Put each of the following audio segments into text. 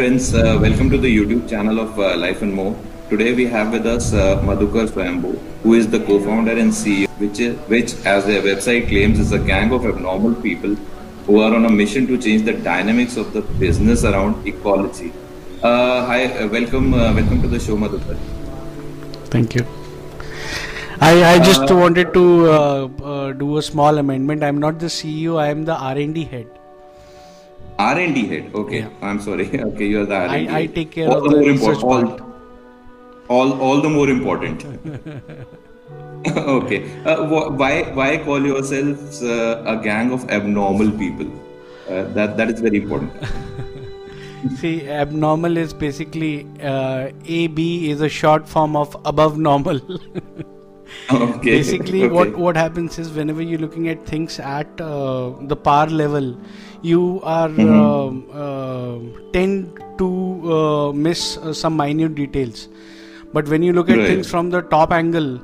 Friends, uh, welcome to the YouTube channel of uh, Life and More. Today we have with us uh, Madhukar Swayambhu, who is the co-founder and CEO, which, is, which as their website claims is a gang of abnormal people who are on a mission to change the dynamics of the business around ecology. Uh, hi, uh, welcome, uh, welcome to the show, Madhukar. Thank you. I, I just wanted to do a small amendment. I'm not the CEO. I am the R&D head. R&D head. Okay, Yeah. I'm sorry. Okay, you are the R&D. I, I take care all of the the more research important. part. All, all, all the more important. okay. Uh, wh- why why call yourselves uh, a gang of abnormal people? Uh, that that is very important. See, abnormal is basically uh, AB is a short form of above normal. okay. basically okay. what what happens is whenever you're looking at things at uh, the par level you are um, uh, tend to uh, miss uh, some minute details. But when you look at Right. things from the top angle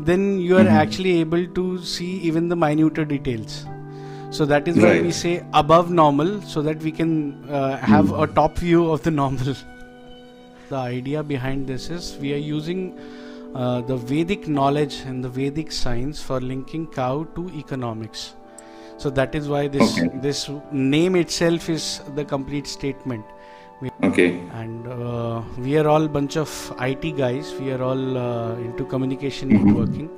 then you are actually able to see even the minuter details. So that is why we say above normal so that we can uh, have a top view of the normal. The idea behind this is we are using uh, the Vedic knowledge and the Vedic science for linking cow to economics. So that is why this Okay. this name itself is the complete statement. We, Okay. and uh, we are all bunch of IT guys. We are all uh, into communication networking.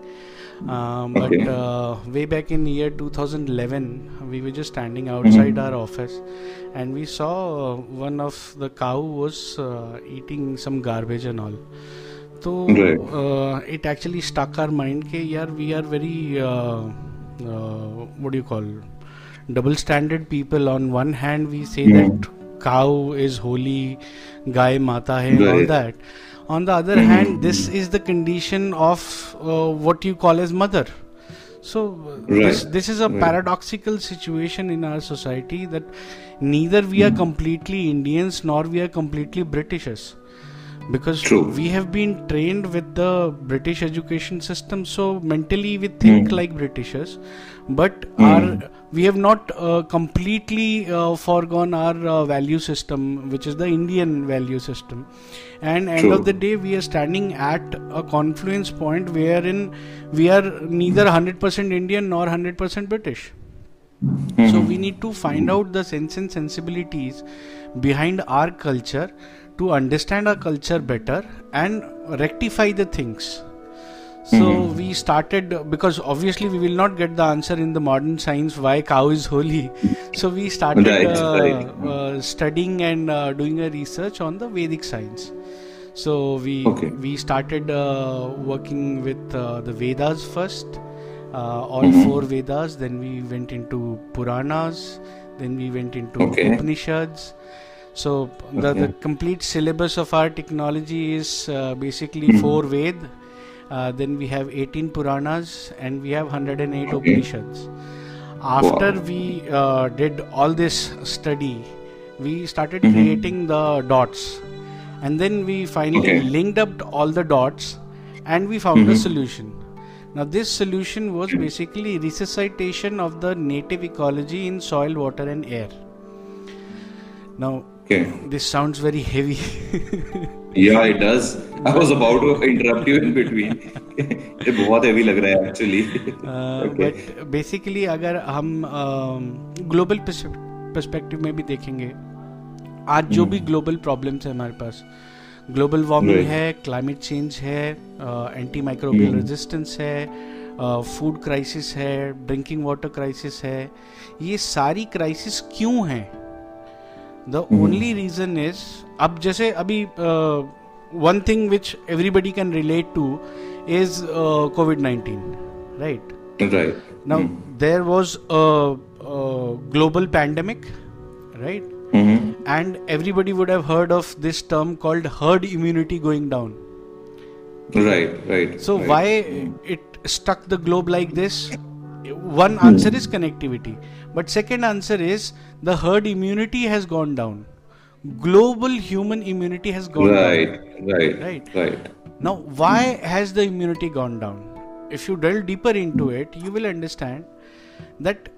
Um, but Okay. uh, way back in year 2011, we were just standing outside our office, and we saw uh, one of the cow was uh, eating some garbage and all. So Right. uh, it actually stuck our mind. Ke, yaar, we are very what do you call double standard people. On one hand, we say Mhm. that cow is holy, guy mata hai, and all Right. that. On the other Mhm. hand, this is the condition of uh, what you call as mother. So uh, this this is a Right. paradoxical situation in our society that neither we are completely Indians nor we are completely Britishers because True. we have been trained with the British education system so mentally we think Mm. like Britishers but Mm. our we have not uh, completely uh, foregone our uh, value system which is the Indian value system and end True. of the day we are standing at a confluence point wherein we are neither 100% Indian nor 100% British so Mhm. we need to find out the sense and sensibilities behind our culture to understand our culture better and rectify the things. So Mhm. we started because obviously we will not get the answer in the modern science why cow is holy. So we started Right, uh, right. uh, studying and uh, doing a research on the Vedic science. So we Okay. we started uh, working with uh, the Vedas first, uh, all Mhm. four Vedas. Then we went into Puranas. Then we went into Okay. Upanishads. So the, the complete syllabus of our technology is uh, basically Mhm. four Ved. Uh, then we have 18 Puranas and we have 108 Okay. Upanishads. After Wow. we uh, did all this study, we started Mhm. creating the dots, and then we finally Okay. linked up all the dots, and we found a Mhm. solution. Now, this solution was basically resuscitation of the native ecology in soil, water, and air. Now, Okay. this sounds very heavy. Yeah, it does. I was about to interrupt you in between. ये बहुत heavy लग रहा है actually. Okay. But basically अगर हम global perspective में भी देखेंगे आज जो भी ग्लोबल प्रॉब्लम्स है हमारे पास ग्लोबल वार्मिंग. है क्लाइमेट चेंज है एंटी माइक्रोबियल Hmm. रेजिस्टेंस है फ़ूड क्राइसिस है ड्रिंकिंग वाटर क्राइसिस है ये सारी क्राइसिस क्यों हैं the Hmm. Only reason is अब जैसे अभी one thing which everybody can relate to is Covid nineteen right Right. now Mm. there was a, a global pandemic right Mhm. and everybody would have heard of this term called herd immunity going down Right. Right. so right. why it struck the globe like this one answer is connectivity but second answer is the herd immunity has gone down global human immunity has gone Right. down Right. Right. Right. now, why has the immunity gone down? If you delve deeper into it, you will understand that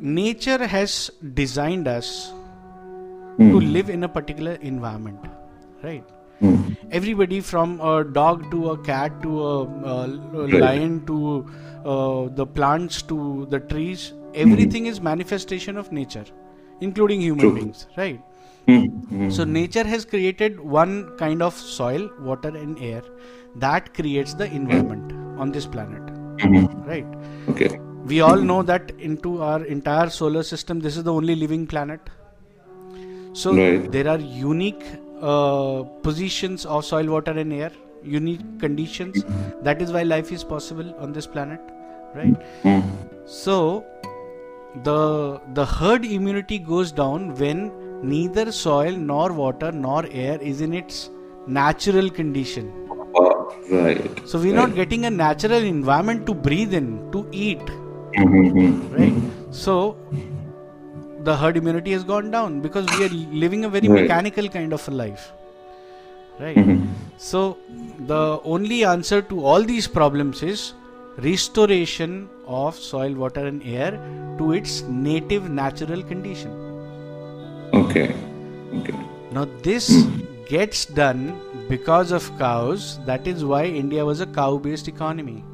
nature has designed us to live in a particular environment, right? Hmm. Everybody from a dog to a cat to a, uh Right. lion to uh, the plants to the trees, everything is manifestation of nature, including human True. beings, right? Hmm. Hmm. So nature has created one kind of soil, water, and air that creates the environment on this planet, Mhm. right? Okay. We all know that into our entire solar system, this is the only living planet. So Right. there are unique uh, positions of soil, water, and air, unique conditions. That is why life is possible on this planet, right? Hmm. So the the herd immunity goes down when neither soil nor water nor air is in its natural condition. Right. So we're not getting a natural environment to breathe in, to eat, Mhm. right? So the herd immunity has gone down because we are living a very Right. mechanical kind of a life, right? Mhm. So the only answer to all these problems is restoration of soil, water, and air to its native natural condition. Okay. Okay. Now, this gets done because of cows. That is why India was a cow based economy.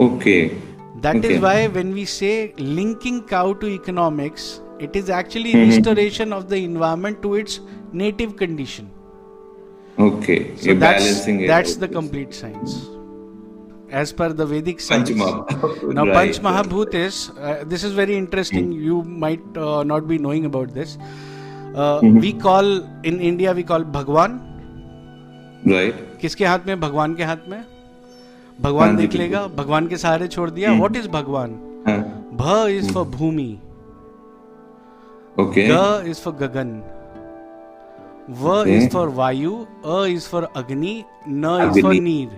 Okay. That is Okay. why when we say linking cow to economics, it is actually Mhm. restoration of the environment to its native condition. Okay. So You're that's, balancing that's the complete science. As per the Vedic science. Panchama. Now, Right, Panch Mahabhut is, uh, this is very interesting. Mm. You might uh, not be knowing about this. Uh, Mhm. We call, in India, we call Bhagwan. Right. किसके हाथ में भगवान के हाथ में भगवान हाँ देख लेगा भगवान के सहारे छोड़ दिया हम्म। व्हाट इज़ भगवान Huh. भ इज़ फॉर भूमि Okay. ग इज़ फॉर गगन व Okay. इज़ फॉर वायु अ इज़ फॉर अग्नि न इज़ फॉर अग्नि।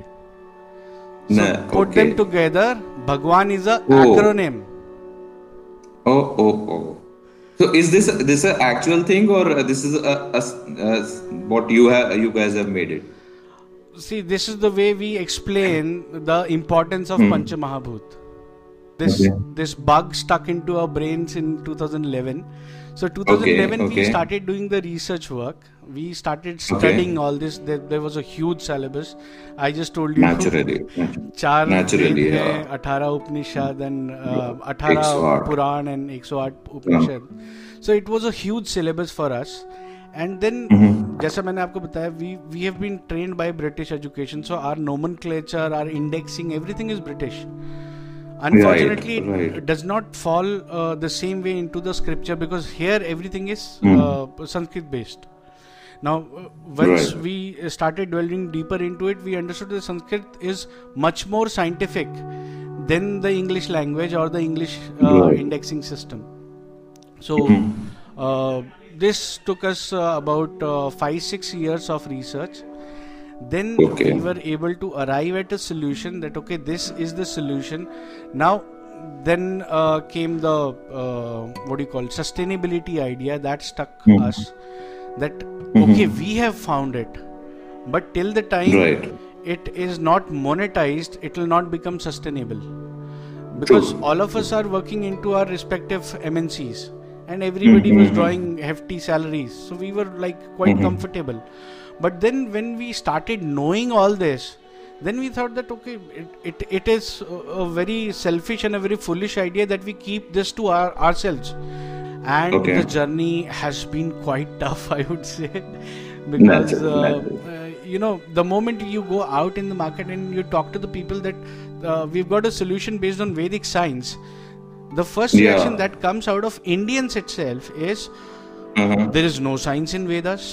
नीर Nah, put okay. Them together भगवान is a Oh. acronym Oh, oh, oh. So is this this an actual thing or uh, this is a, a, a what you have you guys have made it? see this is the way we explain the importance of Hmm. pancha mahabhut this Okay. this bug stuck into our brains in 2011 so 2011 we okay. started doing the research work we started studying all this there, there was a huge syllabus i just told you Naturally. चार Naturally, वेद हैं, yeah. 18 Upanishad and uh, 108. 18 Purana and 108 Upanishad so it was a huge syllabus for us and then Mm-hmm. जैसा मैंने आपको बताया we we have been trained by British education so our nomenclature our indexing everything is British unfortunately it right. does not fall uh, the same way into the scripture because here everything is Mm. uh, Sanskrit based now uh, once Right. we started dwelling deeper into it we understood that sanskrit is much more scientific than the english language or the english uh, Right. indexing system so Mhm. uh, this took us uh, about uh, 5 6 years of research then Okay. we were able to arrive at a solution that okay this is the solution now then uh, came the uh, what do you call sustainability idea that stuck Mhm. us that Mhm. okay we have found it but till the time Right. it is not monetized it will not become sustainable because True. all of us are working into our respective mncs and everybody was Mhm. drawing hefty salaries so we were like quite Mhm. comfortable but then when we started knowing all this then we thought that okay it, it, it is a, very selfish and a very foolish idea that we keep this to our, ourselves and Okay. the journey has been quite tough i would say because uh, uh, you know the moment you go out in the market and you talk to the people that uh, we've got a solution based on vedic science the first Yeah. reaction that comes out of indians itself is Uh-huh. there is no science in vedas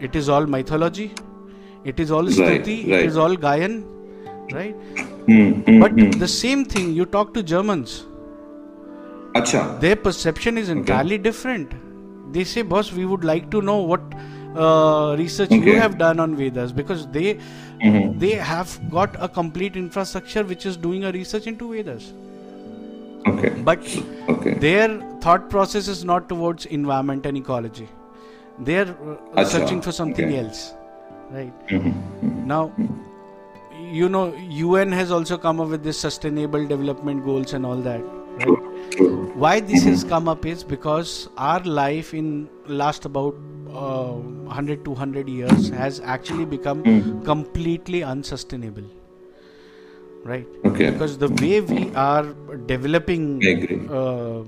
it is all mythology it is all stuti it right. is all gayan right Hmm, hmm, but hmm. the same thing you talk to germans Acha. their perception is entirely different they say boss we would like to know what uh, research you have done on vedas because they Mhm. they have got a complete infrastructure which is doing a research into vedas Okay. but Okay. their thought process is not towards environment and ecology they are uh, Acha, searching for something okay. else right? Mhm, mhm. now you know un has also come up with this sustainable development goals and all that right? Why this has come up is because our life in last about uh, 100 200 years has actually become completely unsustainable right? Okay. because the way we are developing uh,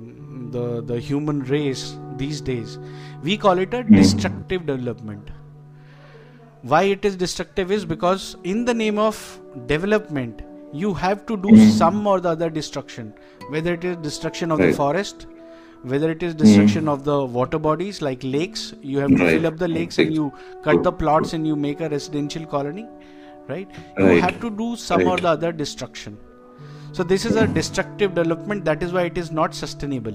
the the human race these days we call it a hmm. destructive development. Why it is destructive is because in the name of development you have to do hmm. some or the other destruction. Whether it is destruction of the forest whether it is destruction hmm. of the water bodies like lakes you have to Right. fill up the lakes and you cut the plots and you make a residential colony right? You Right. have to do some or the other destruction. So this is a destructive development that is why it is not sustainable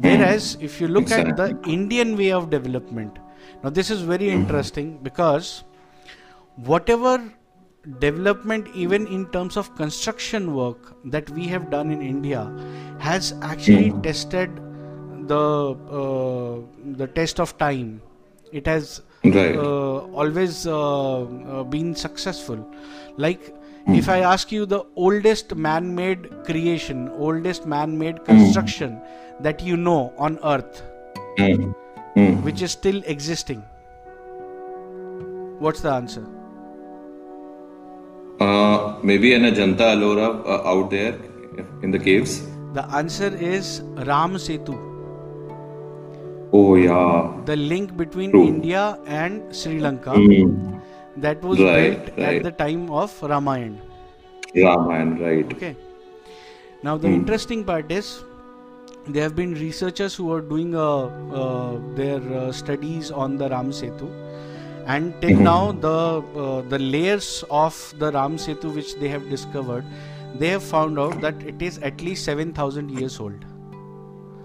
whereas if you look at the indian way of development now this is very interesting because whatever development even in terms of construction work that we have done in india has actually tested the uh, the test of time. It has Right. uh, always uh, uh, been successful. Like if i ask you the oldest man-made creation oldest man-made construction that you know on earth Mm. Mm. which is still existing what's the answer Uh, maybe an Ajanta Ellora uh, out there in the caves. the answer is ram setu Oh yeah. the link between True. india and sri lanka Mm. that was Right, built at the time of ramayana Ramayana, right. okay now the interesting part is there have been researchers who are doing uh, uh, their uh, studies on the ram setu and till now the uh, the layers of the ram setu which they have discovered they have found out that it is at least 7000 years old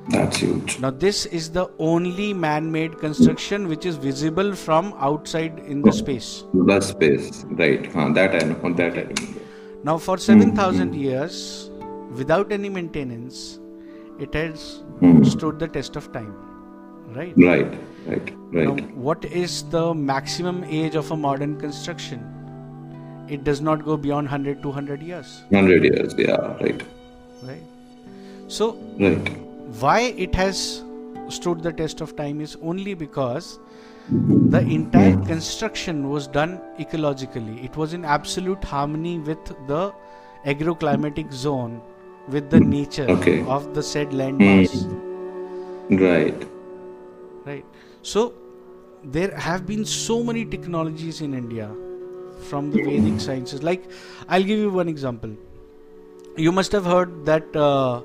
That's huge. now this is the only man-made construction which is visible from outside in the space The space, right? Huh, that I know. That I remember. Now, for 7000 years, without any maintenance, it has hmm. stood the test of time. Right? Right, right, Now, right. what is the maximum age of a modern construction? It does not go beyond 100 200 years. Hundred years. Yeah, right, Right? So, right. why it has stood the test of time is only because the entire hmm. construction was done ecologically it was in absolute harmony with the agroclimatic zone with the nature Okay. of the said land mass Right. right so there have been so many technologies in india from the vedic sciences like i'll give you one example you must have heard that uh,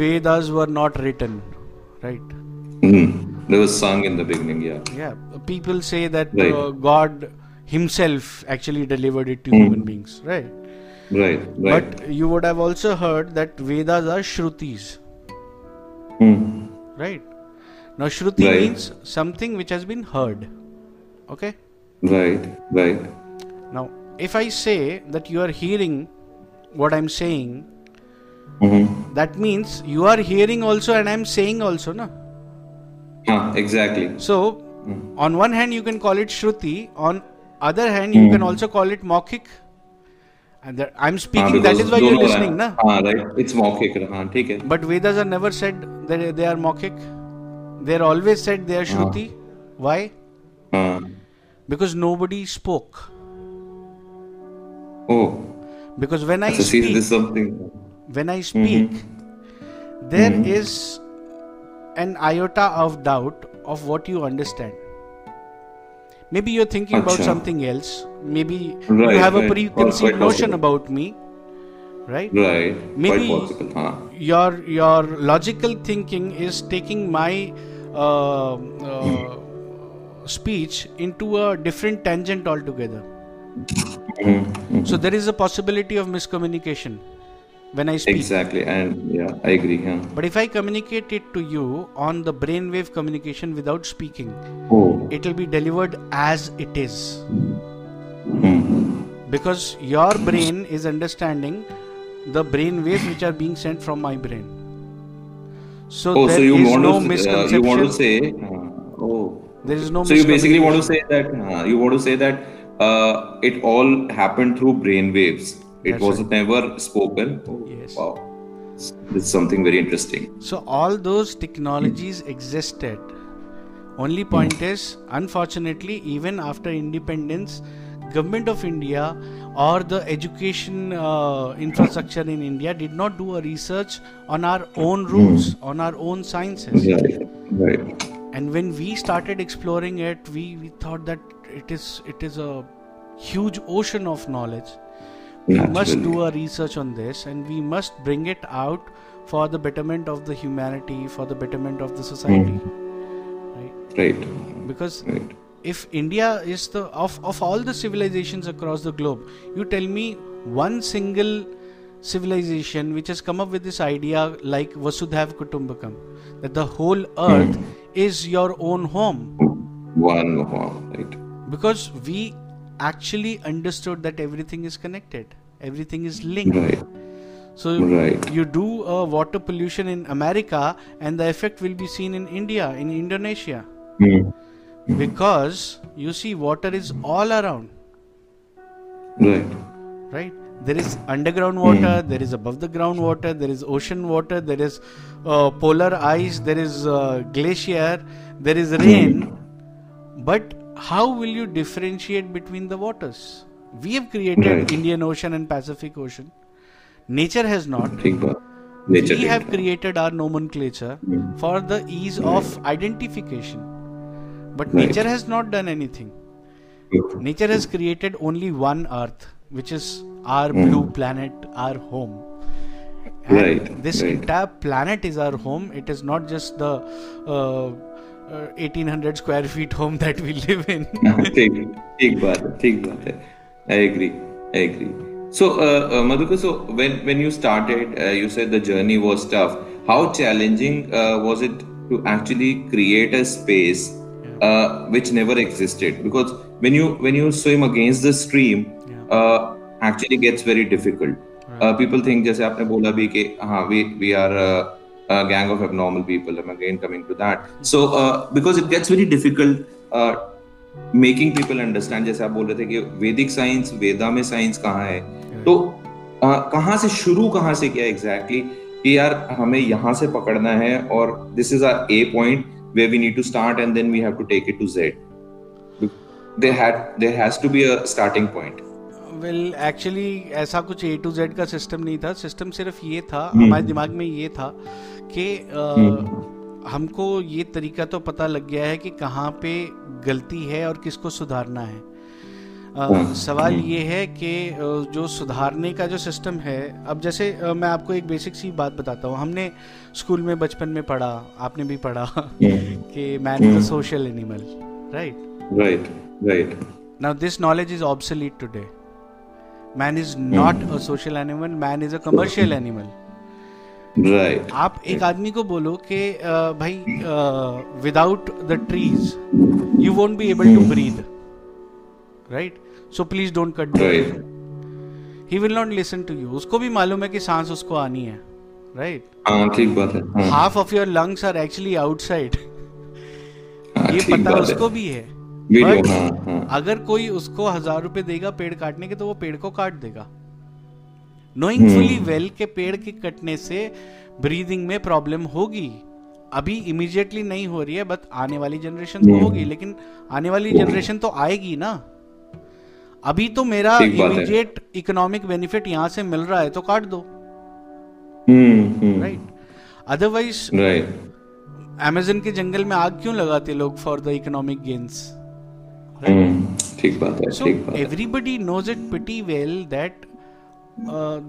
vedas were not written right Mm. There was song in the beginning. Yeah. yeah people say that Right. uh, god himself actually delivered it to human beings right Right. Right. but you would have also heard that vedas are shrutis Mm. right now shruti Right. means something which has been heard okay Right. Right. now if i say that you are hearing what i'm saying Mm-hmm. that means you are hearing also and i'm saying also na Huh, exactly. so on one hand you can call it shruti on other hand you can also call it maukhik and that, I'm speaking. Ah, that is why you're listening, na? Ah, right. It's maukhik. Haan, theek hai. But Vedas are never said that they are maukhik. They're always said they are ah. Shruti. Why? Ah. Because nobody spoke. Oh. Because when I speak, this something. when I speak, mm-hmm. there mm-hmm. is an iota of doubt of what you understand. Maybe you're thinking Achha. about something else Maybe Right, you have a preconceived notion about me, right? Right. Maybe- possible. हाँ. Your your logical thinking is taking my uh, uh, speech into a different tangent altogether. Mm-hmm. So there is a possibility of miscommunication when I speak. Exactly. And yeah, I agree. Yeah. But if I communicate it to you on the brainwave communication without speaking, Oh. it will be delivered as it is. Mm. Because your brain is understanding the brain waves which are being sent from my brain. So Oh, there so you is want no to uh, you want to say uh, oh there is no so you basically want to say that uh, you want to say that uh, it all happened through brain waves it That's was right. never spoken oh, Yes. wow it's something very interesting. So all those technologies existed. Only point is, unfortunately, even after independence, government of India or the education uh, infrastructure in India did not do a research on our own roots, on our own sciences. Right, right. And when we started exploring it, we, we thought that it is it is a huge ocean of knowledge. We must do a research on this, and we must bring it out for the betterment of the humanity, for the betterment of the society. Right? Right, Because right. If India is the of of all the civilizations across the globe, you tell me one single civilization which has come up with this idea like Vasudhaiv Kutumbakam, that the whole earth is your own home, One home, right. because we actually understood that everything is connected, everything is linked. Right, So Right. you do uh, water pollution in America, and the effect will be seen in India, in Indonesia, Hmm because you see water is all around. Right. Right? There is underground water mm. there is above the ground water there is ocean water there is uh, polar ice there is uh, glacier there is rain. Mm. but how will you differentiate between the waters? We have created right. indian ocean and pacific ocean. Nature has not. Nature we have created our nomenclature mm. for the ease of identification. but Right. nature has not done anything nature has created only one earth which is our blue planet our home and Right, this right. entire planet is our home it is not just the uh, uh, 1800 square feet home that we live in ठीक ठीक बात है ठीक बात है I agree I agree so uh, uh, Madhukar so when when you started uh, you said the journey was tough how challenging uh, was it to actually create a space uh, which never existed because when you when you swim against the stream yeah. uh, actually gets very difficult right. uh, people think जैसे आपने बोला भी कि हाँ we we are uh, a gang of abnormal people I'm again coming to that so uh, because it gets very difficult uh, making people understand जैसे आप बोल रहे थे कि वैदिक साइंस वेदा में साइंस कहाँ है तो अ, कहाँ से शुरू कहाँ से किया एग्जैक्टली exactly, कि यार हमें यहाँ से पकड़ना है और this is are a point where we need to start and then we have to take it to z there had there has to be a starting point well, actually ऐसा कुछ a to z का system नहीं था system सिर्फ़ ये था hmm. हमारे दिमाग में ये था कि hmm. हमको ये तरीका तो पता लग गया है कि कहाँ पे गलती है और किसको सुधारना है अ, सवाल ये है कि जो सुधारने का जो सिस्टम है अब जैसे मैं आपको एक बेसिक सी बात बताता हूँ। हमने स्कूल में बचपन में पढ़ा आपने भी पढ़ा कि man is a social animal right right right now this knowledge is obsolete today. Man is not a social animal man is a commercial animal right आप एक आदमी को बोलो कि भाई without the trees you won't be able to breathe right so please don't cut he will not listen to you उसको भी मालूम है कि सांस उसको आनी है राइट हाँ ठीक बात है। Half of your lungs are actually outside ये पता उसको भी है। But हाँ हाँ। अगर कोई उसको हज़ार रुपए देगा पेड़ काटने के तो वो पेड़ को काट देगा। नोइंग फुली वेल के पेड़ के कटने से ब्रीदिंग में प्रॉब्लम होगी अभी इमीडिएटली नहीं हो रही है बट आने वाली जनरेशन को होगी। लेकिन आने वाली जनरेशन तो आएगी ना। अभी तो मेरा इमीडिएट इकोनॉमिक बेनिफिट यहाँ से मिल रहा है तो काट दो। राइट अदरवाइज़ अमेजन के जंगल में आग क्यों लगाते लोग for the economic gains everybody knows it pretty well that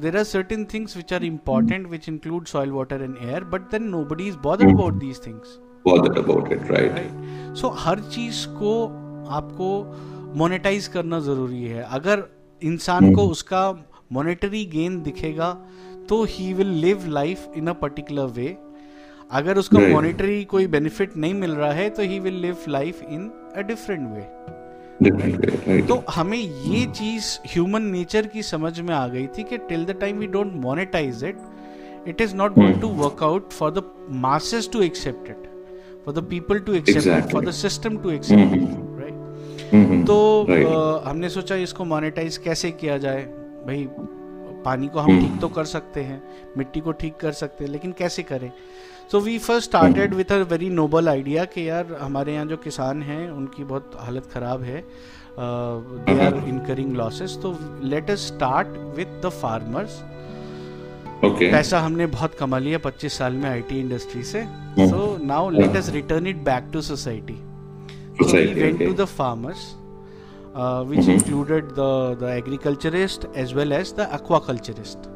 there are certain things which are important which include soil water and air but then nobody is bothered about these things bothered about it right so हर चीज़ को आपको monetise करना ज़रूरी है। अगर इंसान को उसका मॉनेटरी गेन दिखेगा तो he will live life in a particular way अगर उसको. मॉनेटरी कोई बेनिफिट नहीं मिल रहा है तो he will live life in a different way different way right. तो हमें ये चीज़ ह्यूमन नेचर की समझ में आ गई थी कि till the time we don't monetise it it is not going to work out for the masses to accept it for the people to accept it for the system to accept it hmm तो. अ, हमने सोचा इसको monetise कैसे किया जाए? भाई पानी को हम ठीक तो कर सकते हैं मिट्टी को ठीक कर सकते हैं लेकिन कैसे करें? So we first started with a very noble idea कि यार हमारे यहाँ जो किसान हैं उनकी बहुत हालत ख़राब है। दे आर इनकरिंग लॉसेस तो let us start with the farmers Okay. पैसा हमने बहुत कमा लिया 25 साल में आईटी इंडस्ट्री से। So now let us return it back to society So we Society, went okay. to the farmers, uh, which Mhm. included the the agriculturist as well as the aquaculturist.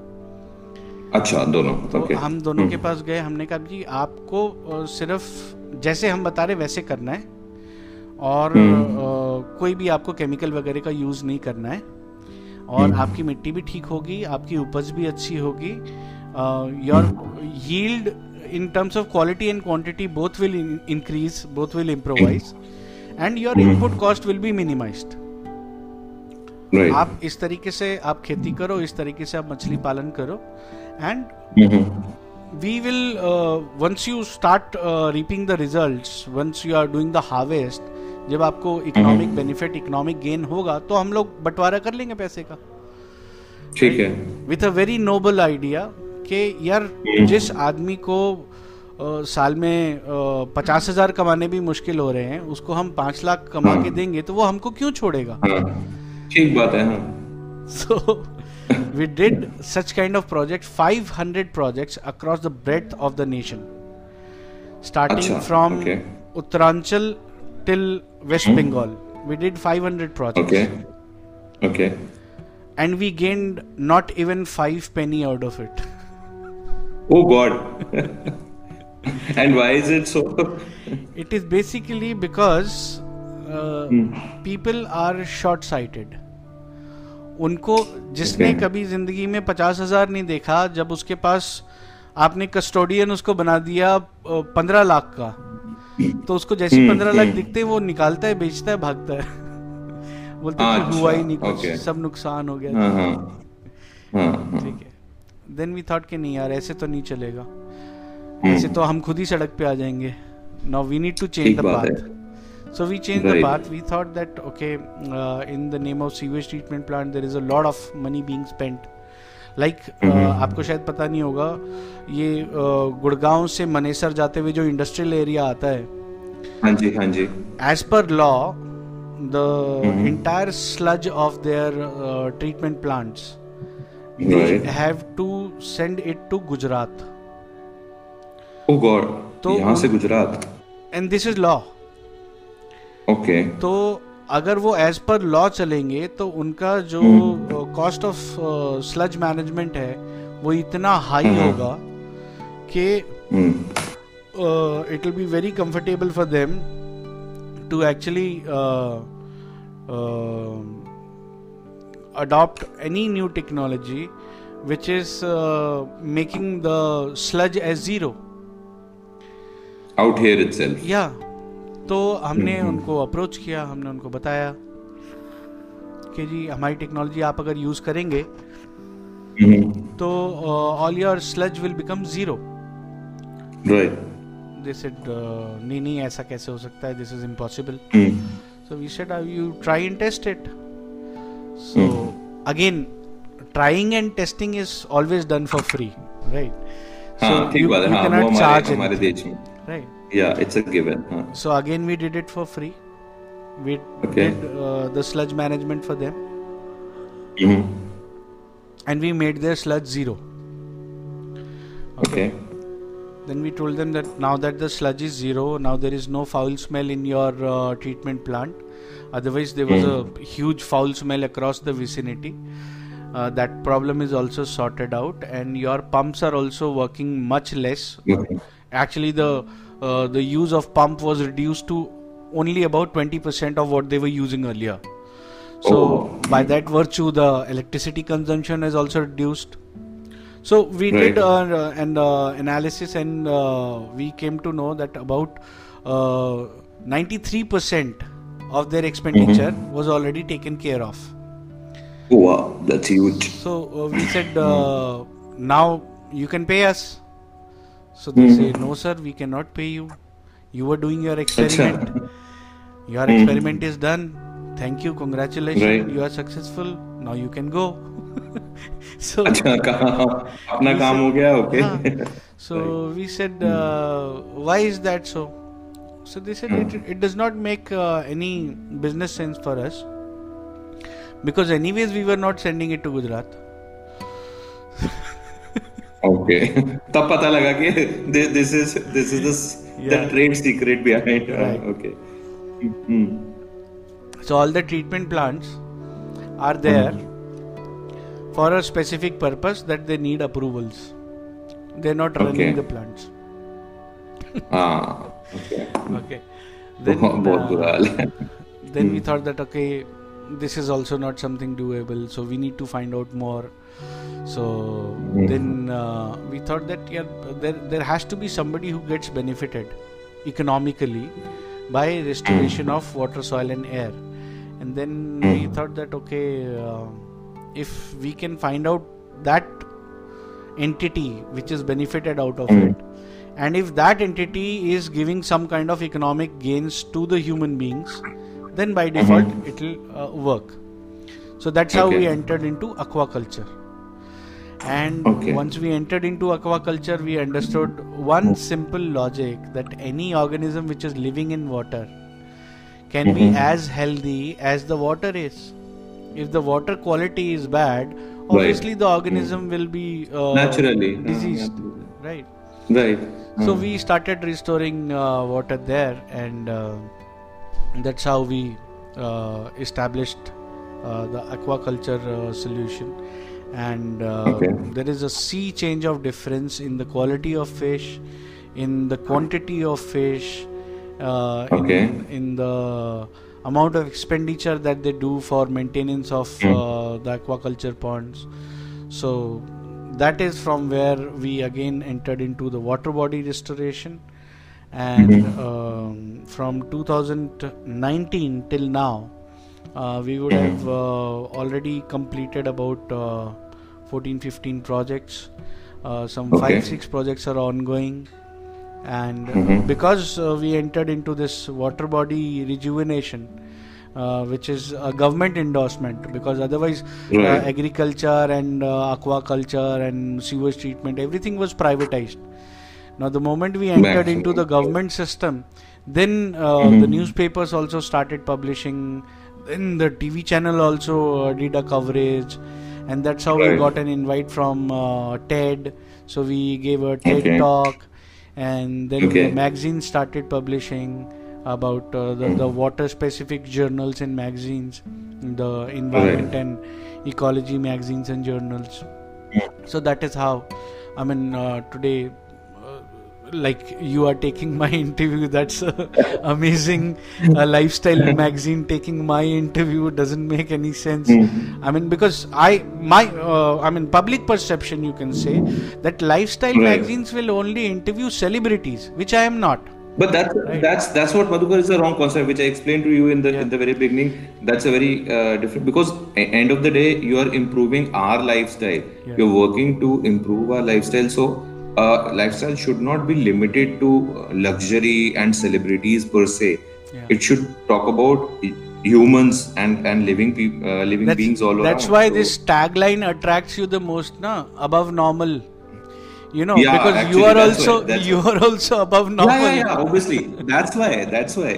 अच्छा दोनों तो okay हम दोनों के पास गए हमने कहा जी आपको uh, सिर्फ़ जैसे हम बता रहे वैसे करना है और हम्म। uh, कोई भी आपको केमिकल वगैरह का यूज़ नहीं करना है और हम्म। आपकी मिट्टी भी ठीक होगी आपकी उपज भी अच्छी होगी your yield in terms of quality and quantity both will in- increase both will and your input cost will be minimise आप इस तरीके से आप खेती करो इस तरीके से आप मछली पालन करो। And we will once you start reaping the result once you are doing the harvest जब आपको इकोनॉमिक बेनिफिट इकोनॉमिक गेन होगा तो हम लोग बंटवारा कर लेंगे पैसे का। ठीक है। With a very noble idea के यार hmm. जिस आदमी को साल में पचास हज़ार कमाने भी मुश्किल हो रहे हैं उसको हम पाँच लाख कमा हाँ। के देंगे तो वो हमको क्यों छोड़ेगा हाँ ठीक बात है हाँ so we did such kind of project 500 projects across the breadth of the nation starting अच्छा, from okay. uttaranchal till west Hmm. bengal we did 500 projects okay okay and we gained not even 5 penny out of it Oh God. and why is it so? it is basically because uh, Hmm. people are short sighted उनको जिसने Okay. कभी ज़िंदगी में पचास हज़ार नहीं देखा जब उसके पास आपने कस्टोडियन उसको बना दिया पंद्रह लाख का तो उसको जैसे हम्म, पंद्रह लाख हम्म। दिखते वो निकालता है बेचता है भागता है बोलते हैं अच्छा, हुआ ही नहीं कुछ okay. सब नुकसान हो गया हाँ हाँ हाँ ठीक है देन वी थॉट कि नहीं यार ऐसे तो नहीं चलेगा। ऐसे हम्म। तो हम खुद ही सड़क पे आ जाएँगे। Now we need to change the path so we change the path we thought that okay in the name of sewage treatment plant there is a lot of money being spent like आपको शायद पता नहीं होगा ये uh, Gurgaon से मनेसर जाते हुए जो इंडस्ट्रियल एरिया आता है हाँ जी हाँ जी। As per law the entire sludge of their treatment plants they have to send it to Gujarat oh God तो यहाँ से Gujarat. And this is law. Okay तो अगर वो एज पर लॉ चलेंगे तो उनका जो। कॉस्ट ऑफ़ स्लज मैनेजमेंट है वो इतना हाई हम्म। होगा कि it will be very comfortable for them to actually adopt any new technology which is uh, making the sludge as zero. Out here itself या तो हमने हम्म। उनको अप्रोच किया हमने उनको बताया कि जी हमारी टेक्नोलॉजी आप अगर यूज़ करेंगे तो all your sludge will become zero right they said नहीं नहीं ऐसा कैसे हो सकता है? This is impossible hmm. So we said uh, you try and test it? So again trying and testing is always done for free right? हाँ ठीक बात है। हाँ वो हमारे देश में। right? Yeah, it's a given. Huh? So again, we did it for free. We okay. did uh, the sludge management for them. hmm And we made their sludge zero. Okay. okay. Then we told them that now that the sludge is zero, now there is no foul smell in your uh, treatment plant. Otherwise, there was mm. a mm-hmm. huge foul smell across the vicinity. Uh, that problem is also sorted out, and your pumps are also working much less. Mm-hmm actually the uh, the use of pump was reduced to only about 20% of what they were using earlier so Oh. by that virtue the electricity consumption is also reduced so we Right. did uh, uh, an uh, analysis and uh, we came to know that about uh, 93% of their expenditure was already taken care of Oh, wow, that's huge. so uh, we said uh, now you can pay us so they say no sir we cannot pay you you were doing your experiment your Mhm. experiment is done thank you congratulations Right. you are successful now you can go so अच्छा कहा अपना काम हो गया okay हाँ. so we said uh, why is that so so they said it, it does not make uh, any business sense for us because anyways we were not sending it to gujarat okay तब पता लगा कि this is this is the Yeah. Trade secret behind Right. Okay so all the treatment plants are there for a specific purpose that they need approvals they're not running Okay. the plants हाँ okay okay बहुत बहुत uh, बुरा हाल है then we thought that okay this is also not something doable so we need to find out more so then uh, we thought that yeah there there has to be somebody who gets benefited economically by restoration of water soil and air. And then we thought that okay uh, if we can find out that entity which is benefited out of it and if that entity is giving some kind of economic gains to the human beings then by default it will uh, work. So that's how we entered into aquaculture and Okay. once we entered into aquaculture we understood one simple logic that any organism which is living in water can be as healthy as the water is. If the water quality is bad obviously the organism will be uh, Naturally. diseased. Uh, right. Right. So we started restoring uh, water there and uh, that's how we uh, established uh, the aquaculture uh, solution and uh, Okay. there is a sea change of difference in the quality of fish in the quantity of fish uh, Okay. in, in the amount of expenditure that they do for maintenance of uh, the aquaculture ponds so that is from where we again entered into the water body restoration and um, from 2019 till now we would have uh, already completed about uh, 14 15 projects. Uh, some Okay. 5 6 projects are ongoing. And uh, Mhm. because uh, we entered into this water body rejuvenation uh, which is a government endorsement because otherwise uh, agriculture and uh, aquaculture and sewage treatment everything was privatized. Now the moment we entered into the government system then uh, the newspapers also started publishing then the tv channel also uh, did a coverage. And that's how we got an invite from uh, ted. So we gave a ted Okay. talk. And then Okay. the magazine started publishing about uh, the, the water specific journals and magazines the environment and ecology magazines and journals. So that is how i mean uh, today like you are taking my interview that's uh, amazing a lifestyle magazine taking my interview doesn't make any sense i mean because i my uh, i mean public perception you can say that lifestyle Right. magazines will only interview celebrities which i am not But that's that's that's what Madhukar is the wrong concept, which I explained to you in the in the very beginning. That's a very uh, different because end of the day you are improving our lifestyle. Yeah. You're working to improve our lifestyle. So uh, lifestyle should not be limited to uh, luxury and celebrities per se. Yeah. It should talk about humans and and living uh, living that's, beings all that's around. why So- this tagline attracts you the most na above normal you know Yeah, because actually, you are also why- that's you are also above normal Yeah, yeah, yeah, obviously. That's why. That's why.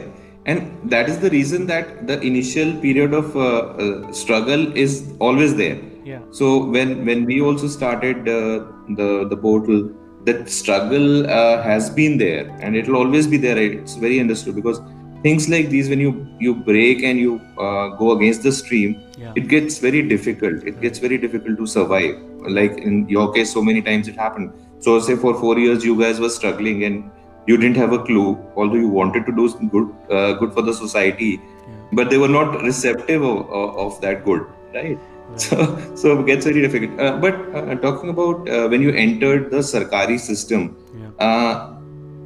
And that is the reason that the initial period of uh, uh, struggle is always there. Yeah. So when when we also started uh, the the portal, that struggle uh, has been there, and it will always be there. It's very understood because things like these, when you you break and you uh, go against the stream, Yeah. it gets very difficult. It gets very difficult to survive. Like in your case, so many times it happened. So say for four years you guys were struggling and you didn't have a clue, although you wanted to do good, uh, good for the society, but they were not receptive of, of, of that good, right? So, so it gets very difficult. Uh, but uh, talking about uh, when you entered the Sarkari system, Yeah. uh,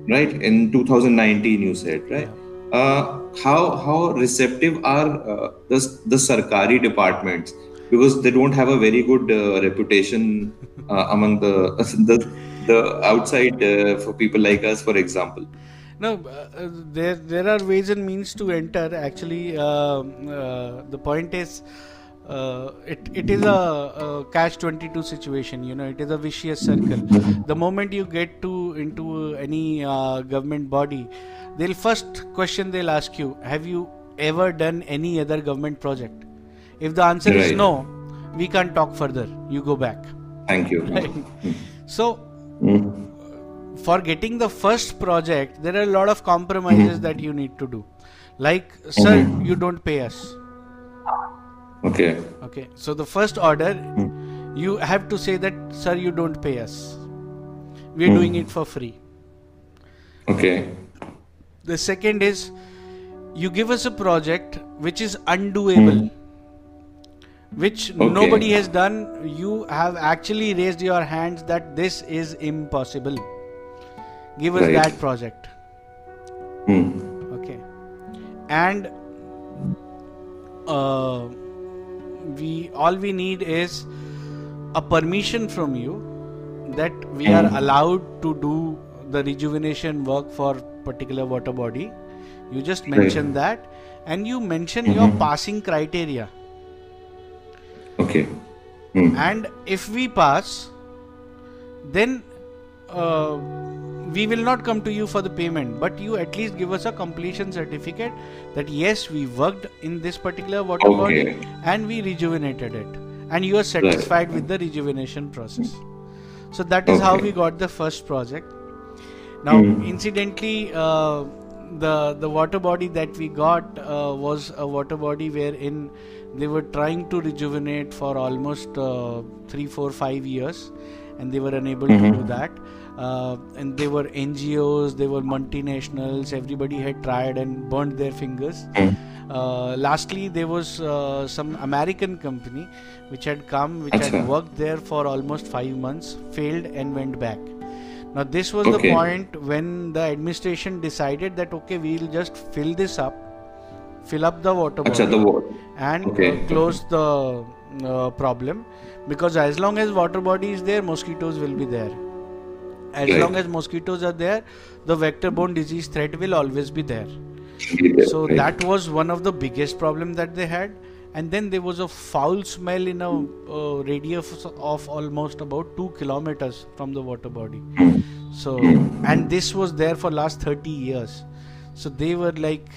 right in 2019, you said, right? Uh, how how receptive are uh, the the Sarkari departments because they don't have a very good uh, reputation uh, among the the the outside uh, for people like us, for example. No, uh, there there are ways and means to enter. Actually, um, uh, the point is, uh, it, it is a, a catch 22 situation you know it is a vicious circle. The moment you get to into any uh, government body they'll first question they'll ask you have you ever done any other government project? If the answer is no we can't talk further. You go back. Thank you. so Mm. for getting the first project there are a lot of compromises that you need to do. Like sir you don't pay us Okay. okay so the first order you have to say that sir you don't pay us we're doing it for free Okay. the second is you give us a project which is undoable which Okay. nobody has done you have actually raised your hands that this is impossible give us Right. that project Mm. okay and uh, we all we need is a permission from you that we are allowed to do the rejuvenation work for particular water body. You just mention that and you mention your passing criteria. Okay. Mm. and if we pass then uh, we will not come to you for the payment but you at least give us a completion certificate that yes we worked in this particular water body Okay. and we rejuvenated it. And you are satisfied with the rejuvenation process. So that is how we got the first project. Now incidentally uh, the the water body that we got uh, was a water body wherein they were trying to rejuvenate for almost uh, three, four, five years, and they were unable to do that. Uh, and they were NGOs, they were multinationals. Everybody had tried and burned their fingers. Uh, lastly, there was uh, some American company which had come, which had worked there for almost five months, failed and went back. Now, this was the point when the administration decided that okay, we'll just fill this up, fill up the water body the word. and Okay. uh, close the uh, problem because as long as water body is there, mosquitoes will be there. As long as mosquitoes are there, the vector-borne disease threat will always be there. So that was one of the biggest problem that they had. And then there was a foul smell in a uh, radius of almost about two kilometers from the water body. So and this was there for last 30 years. So they were like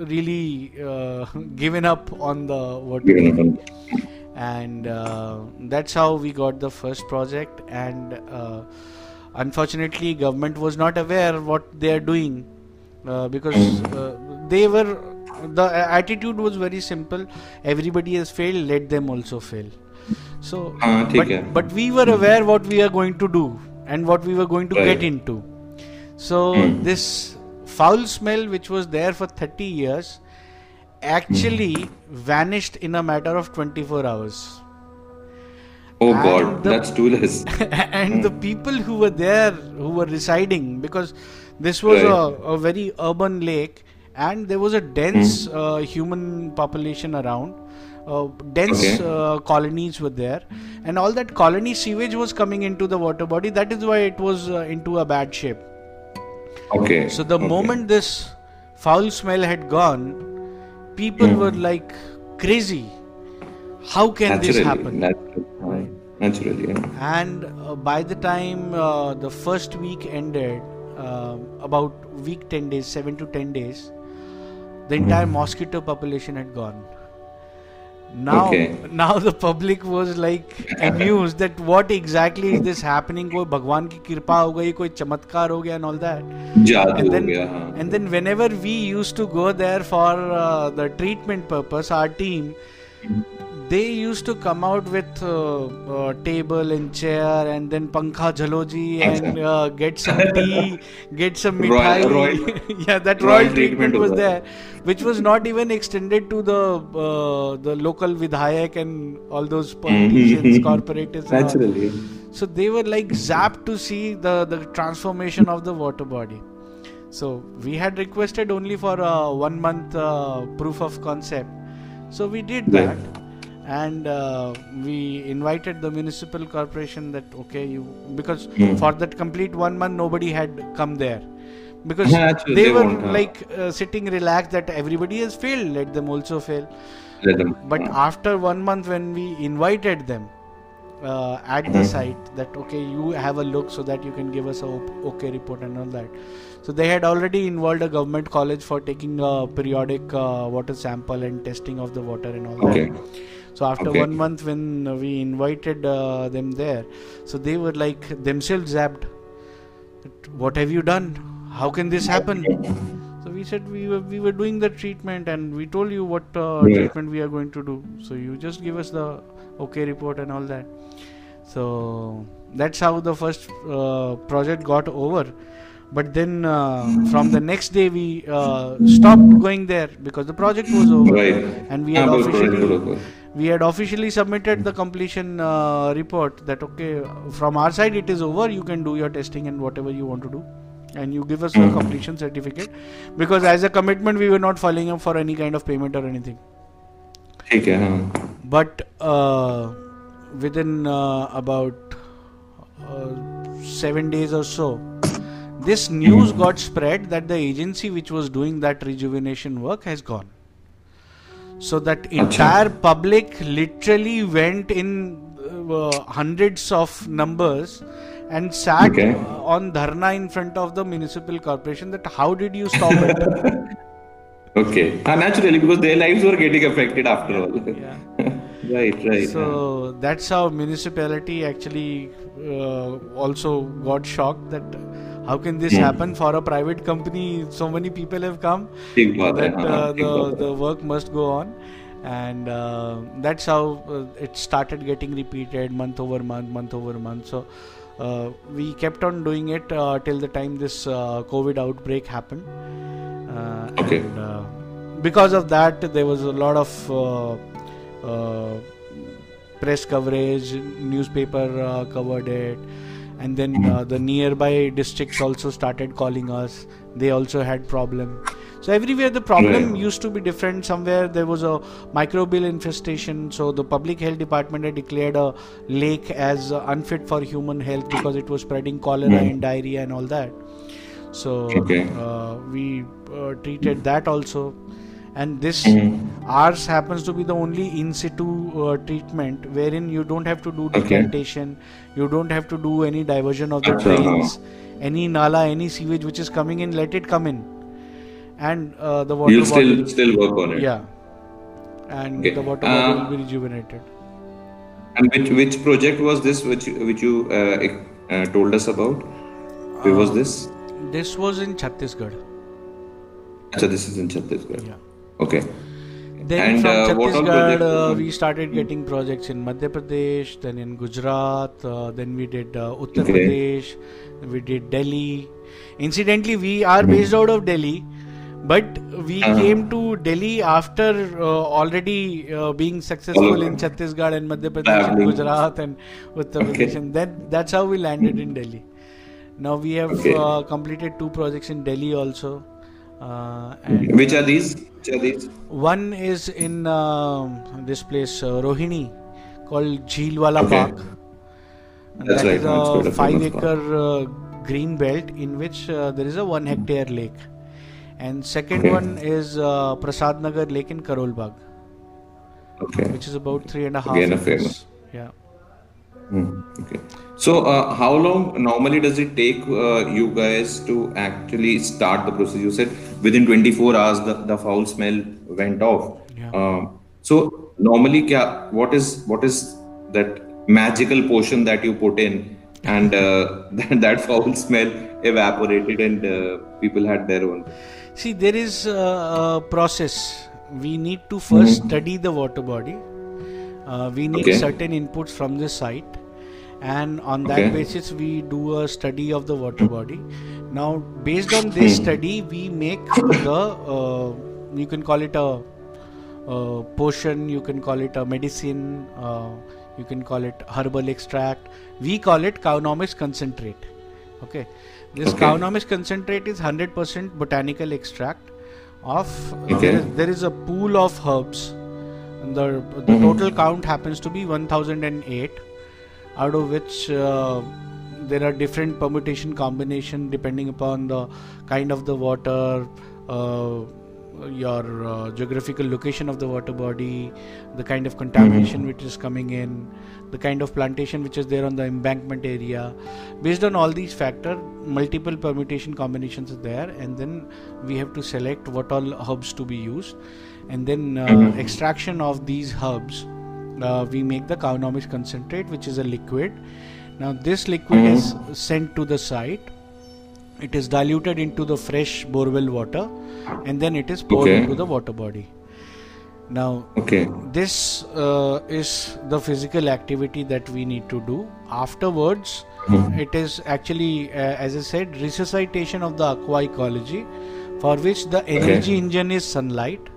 really uh, given up on the vertical and uh, that's how we got the first project. And uh, unfortunately government was not aware what they are doing uh, because uh, they were the attitude was very simple. Everybody has failed let them also fail. So but, but, we were aware what we are going to do and what we were going to get into. So this foul smell which was there for 30 years actually vanished in a matter of 24 hours. Oh And God, the- that's too less. and the people who were there who were residing because this was Right. a, a very urban lake and there was a dense uh, human population around. Uh, dense Okay. uh, colonies were there. And all that colony sewage was coming into the water body. That is why it was uh, into a bad shape Okay. so the okay. moment this foul smell had gone people Hmm. were like crazy how can this happen Naturally, naturally, yeah. and uh, by the time uh, the first week ended uh, about week 10 days 7 to 10 days the entire mosquito population had gone now Okay. now the public was like amused that what exactly is this happening कोई भगवान की कृपा हो गई कोई चमत्कार हो गया and all that and हो then हाँ and then whenever we used to go there for uh, the treatment purpose our team they used to come out with uh, uh, table and chair and then pankha jhaloji and uh, get some tea get some Royal- mithai royal- yeah that royal royal treatment treatment was there which was not even extended to the uh, the local vidhayak and all those politicians corporators naturally. So they were like zapped to see the, the transformation of the water body. So we had requested only for a one month uh, proof of concept. So we did that. And uh, we invited the municipal corporation that okay you because Hmm. for that complete one month nobody had come there because Yeah, actually, they, they were like uh, sitting relaxed that everybody has failed let them also fail Let them. but uh, after one month when we invited them uh, at the Mhm. site that okay you have a look so that you can give us a okay report and all that so they had already involved a government college for taking a periodic uh, water sample and testing of the water and all okay. that so after Okay. one month when we invited uh, them there so they were like themselves zapped what have you done how can this happen so we said we were we were doing the treatment and we told you what uh, Yeah. treatment we are going to do. So you just give us the okay report and all that. So that's how the first uh, project got over. But then uh, from the next day we uh, stopped going there because the project was over Right. and we had Ah, officially we had officially submitted the completion uh, report that okay from our side it is over you can do your testing and whatever you want to do and you give us a Mhm. completion certificate because as a commitment we were not following up for any kind of payment or anything ठीक है हाँ but uh, within uh, about uh, seven days or so this news Mhm. got spread that the agency which was doing that rejuvenation work has gone so that entire public literally went in uh, hundreds of numbers and sat Okay. uh, on dharna in front of the municipal corporation that how did you stop it Okay. Ah, naturally, because their lives were getting affected after all. yeah right, right. So that's how municipality actually uh, also got shocked that how can this happen for a private company? So many people have come that uh, the, the work must go on. And uh, that's how uh, it started getting repeated month over month, month over month. So uh, we kept on doing it uh, till the time this uh, COVID outbreak happened. okay. And, because of that, there was a lot of press coverage, newspaper covered it and then uh, the nearby districts also started calling us. They also had problem. So everywhere the problem Right. used to be different. Somewhere there was a microbial infestation, so the public health department had declared a lake as uh, unfit for human health because it was spreading cholera Hmm. and diarrhea and all that. So Okay. uh, we uh, treated that also, and this Mhm. ours happens to be the only in situ uh, treatment wherein you don't have to do Okay. decantation, you don't have to do any diversion of the Acha, huh. drains, any nala, any sewage which is coming in, let it come in, and uh, the water You'll still body, still work on it. yeah, and Okay. the water Uh, will be rejuvenated. And which which project was this which which you uh, uh, told us about? Where was Uh, this? This was in Chhattisgarh. so this is in Chhattisgarh. Yeah. Okay. Then And, from uh, Chhattisgarh, uh, we started getting projects in Madhya Pradesh, then in Gujarat, uh, then we did uh, Uttar Okay. Pradesh, we did Delhi. Incidentally, we are Mhm. based out of Delhi, but we Uh-huh. came to Delhi after uh, already uh, being successful in. Chhattisgarh and Madhya Pradesh and Gujarat and Uttar Okay. Pradesh, and that that's how we landed in Delhi. Now we have Okay. uh, completed two projects in Delhi also. Uh, and Which are these? Which are these? one is in um this place uh, Rohini called Jheelwala Okay. Park. And That's that right, is a a five famous park. acre uh, green belt in which uh, there is a one hectare lake. And second Okay. one is uh, Prasad Nagar Lake in Karol Bagh, Okay. which is about three and a half Again, a acres. famous. Yeah. Hmm, okay. So, uh, how long normally does it take uh, you guys to actually start the process? You said within 24 hours the, the foul smell went off. Yeah. Um, so, normally, kya, what is what is that magical potion that you put in, and uh, that, that foul smell evaporated, and uh, people had their own. See, there is a process. We need to 1st Mhm. study the water body. Uh, we need Okay. certain inputs from the site, and on that Okay. basis, we do a study of the water body. Now, based on this Hmm. study, we make the uh, you can call it a, uh potion, you can call it a medicine, uh, you can call it herbal extract. We call it cownomics concentrate. Okay, this Okay. cownomics concentrate is 100% botanical extract of Okay. there, is, there is a pool of herbs the, the Mhm. total count happens to be 1008 out of which uh, there are different permutation combination depending upon the kind of the water uh, your uh, geographical location of the water body, the kind of contamination Mhm. which is coming in, the kind of plantation which is there on the embankment area. Based on all these factors, multiple permutation combinations are there, and then we have to select what all herbs to be used, and then uh, Mhm. extraction of these herbs. Uh, we make the cownomics concentrate, which is a liquid. Now, this liquid Mhm. is sent to the site. It is diluted into the fresh borewell water, and then it is poured Okay. into the water body. Now, Okay. this uh, is the physical activity that we need to do. Afterwards, Mhm. it is actually, uh, as I said, resuscitation of the aqua ecology, for which the energy engine is sunlight.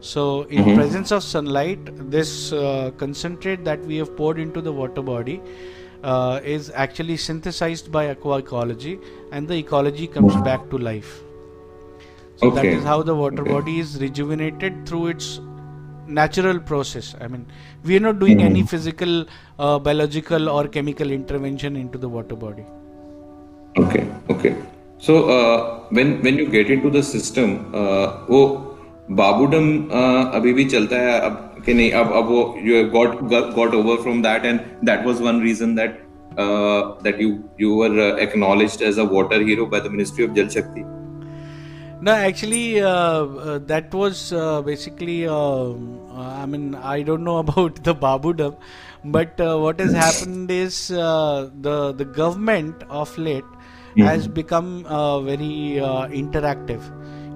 So, in Mhm. presence of sunlight, this uh, concentrate that we have poured into the water body uh, is actually synthesized by aqua ecology, and the ecology comes Mhm. back to life. So that Okay. is how the water Okay. body is rejuvenated through its natural process. I mean, we are not doing Mhm. any physical, uh, biological, or chemical intervention into the water body. Okay, okay. So uh, when when you get into the system, uh, वो बाबूडम uh, अभी भी चलता है अब कि नहीं अब अब वो you got got over from that and that was one reason that that you you were uh, acknowledged as a water hero by the Ministry of Jal Shakti? No, actually, uh, uh, that was uh, basically. Um, uh, I mean, I don't know about the babudom, but what has happened is the the government of late mm-hmm. has become very interactive.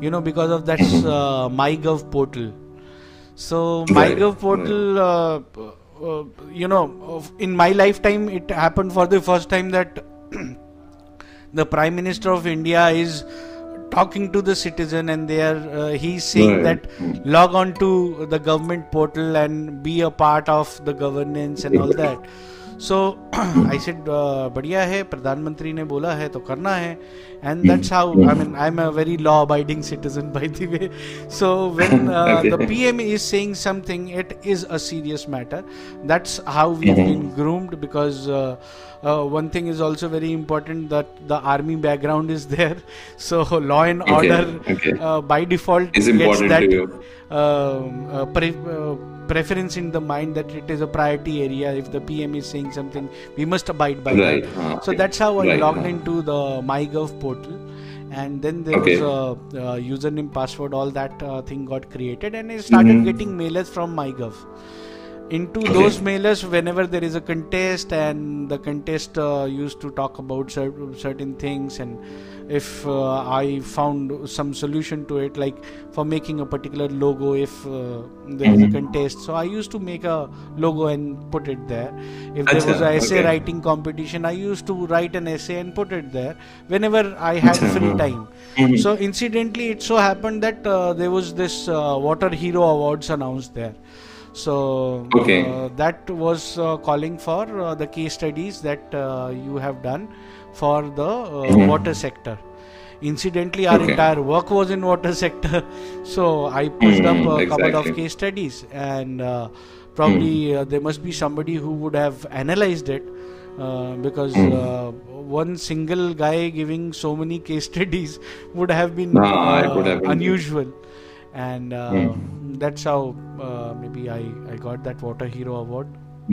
You know, because of that MyGov portal. So MyGov portal, uh, uh, you know, in my lifetime, it happened for the first time that the Prime Minister of India is talking to the citizen, and they are uh, he's saying Right. that log on to the government portal and be a part of the governance and all that. So I said बढ़िया है प्रधानमंत्री ने बोला है तो करना है. And that's how I mean I am a very law abiding citizen by the way so when the PM is saying something it is a serious matter that's how we been groomed because uh, one thing is also very important that the army background is there. So law and Okay, order okay. uh, by default Is gets that um, uh, pre- uh, preference in the mind that it is a priority area. If the pm is saying something we must abide by Right, that. so that's how i Right, logged into the mygov portal. And then there Okay. was a, uh username password all that uh, thing got created. And i started Mhm. getting mailers from mygov into Okay. those mailers whenever there is a contest and the contest uh, used to talk about cer- certain things and if uh, i found some solution to it like for making a particular logo if uh, there is a contest so i used to make a logo and put it there if there was a essay okay. writing competition i used to write an essay and put it there whenever i had Acha, free time Mhm. so incidentally it so happened that uh, there was this uh, water hero awards announced there so Okay. uh, that was uh, calling for uh, the case studies that uh, you have done for the uh, Mhm. water sector incidentally our Okay. entire work was in water sector so i pushed Mhm, up a couple of exactly. case studies and uh, probably uh, there must be somebody who would have analyzed it uh, because Mm. uh, one single guy giving so many case studies would have been would have been- unusual and uh, Mm. that's how uh, maybe I, I got that water hero award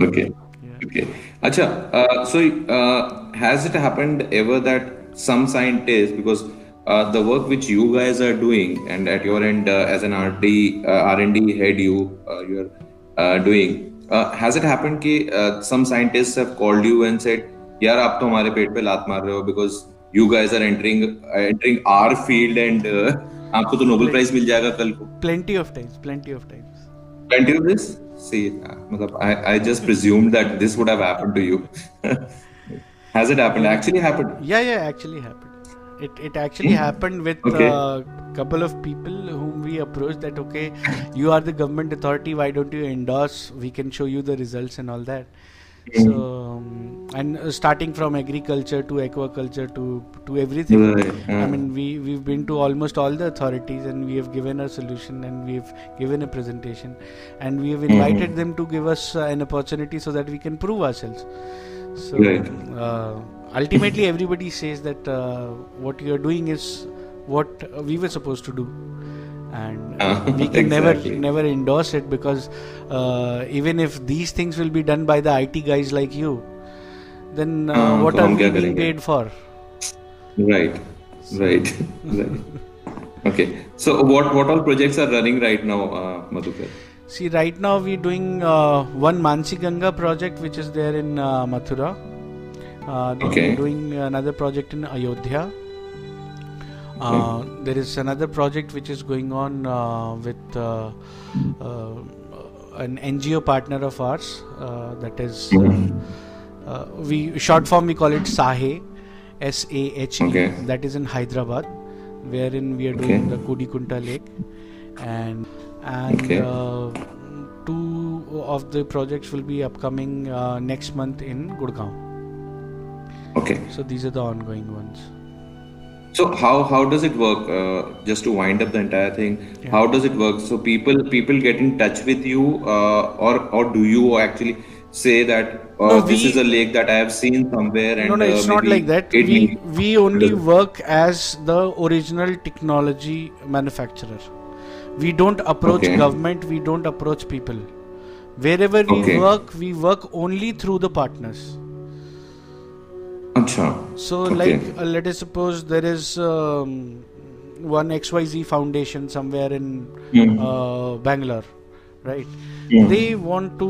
Okay. yeah. Okay. Acha, uh, so uh, has it happened ever that some scientists, because uh, the work which you guys are doing, and at your end uh, as an RD, uh, R&D head, you uh, you're uh, doing, uh, has it happened कि uh, some scientists have called you and said, यार आप तो हमारे पेट पे लात मार रहे हो because you guys are entering uh, entering our field and uh, आपको तो नोबेल प्राइज मिल जाएगा कल को plenty of times plenty of times plenty of this see uh, matlab, I, I just presumed that this would have happened to you has it happened actually happened yeah yeah actually happened it, it actually happened with a Okay. uh, couple of people whom we approached that okay you are the government authority why don't you endorse we can show you the results and all that so um, and uh, starting from agriculture to aquaculture to to everything Right, i mean we we've been to almost all the authorities and we have given a solution and we've given a presentation and we have invited Mhm. them to give us uh, an opportunity so that we can prove ourselves. So uh, ultimately everybody says that uh, what you are doing is what we were supposed to do and uh, we can exactly. never never endorse it because uh, even if these things will be done by the IT guys like you, then uh, ah, what are we being paid for? Right, right, okay. So what what all projects are running right now, uh, Madhukar? See, right now we're doing uh, one Mansi Ganga project which is there in uh, Mathura. Uh, okay. We're doing another project in Ayodhya uh, there is another project which is going on uh, with uh, uh, an NGO partner of ours. Uh, that is, Mhm. uh, we short form we call it SAHE, S A H E. Okay. That is in Hyderabad, wherein we are Okay. doing the Kudikunta Lake, and and Okay. uh, two of the projects will be upcoming uh, next month in Gurgaon. Okay. So these are the ongoing ones. So how how does it work? Uh, just to wind up the entire thing, Yeah. how does it work? So people people get in touch with you, uh, or or do you actually say that uh, No, this we- is a lake that I have seen somewhere? And no, no, uh, it's not like that. We we only work as the original technology manufacturer. We don't approach Okay. government. We don't approach people. Wherever we Okay. work, we work only through the partners. Acha. So, Okay. like, uh, let us suppose there is um, one XYZ foundation somewhere in Mhm. uh, Bangalore, right? They want to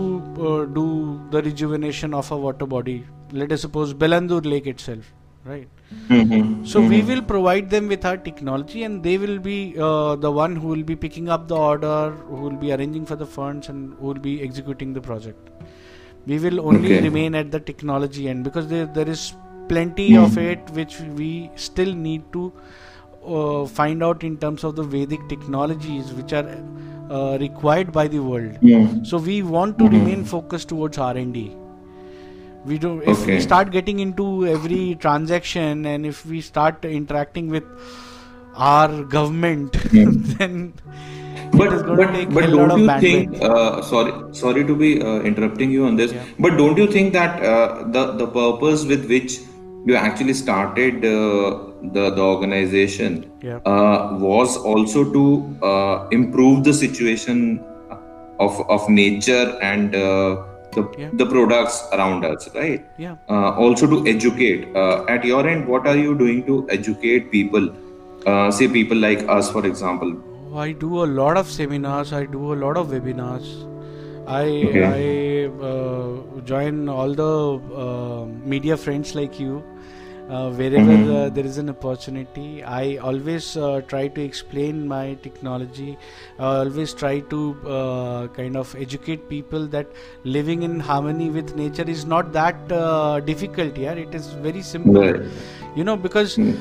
uh, do the rejuvenation of a water body. Let us suppose Bellandur Lake itself, right? Mhm. So we Mhm. will provide them with our technology, and they will be uh, the one who will be picking up the order, who will be arranging for the funds, and who will be executing the project. We will only Okay. remain at the technology end because there there is plenty Hmm. of it which we still need to uh, find out in terms of the Vedic technologies which are uh, required by the world. So we want to Mhm. remain focused towards R and D. We do if we start getting into every transaction and if we start interacting with our government, Hmm. then but it is going but, to take but a lot don't you think uh, sorry sorry to be uh, interrupting you on this Yeah. but don't you think that uh, the the purpose with which you actually started uh, the the organization Yeah. uh, was also to uh, improve the situation of of nature and uh, the Yeah. the products around us right yeah. uh, also to educate uh, at your end what are you doing to educate people uh, say people like us for example I do a lot of seminars. I do a lot of webinars. I Okay. I uh, join all the uh, media friends like you. Uh, wherever Mhm. uh, there is an opportunity, I always uh, try to explain my technology. I always try to uh, kind of educate people that living in harmony with nature is not that uh, difficult. Yeah, it is very simple right you know because Mm.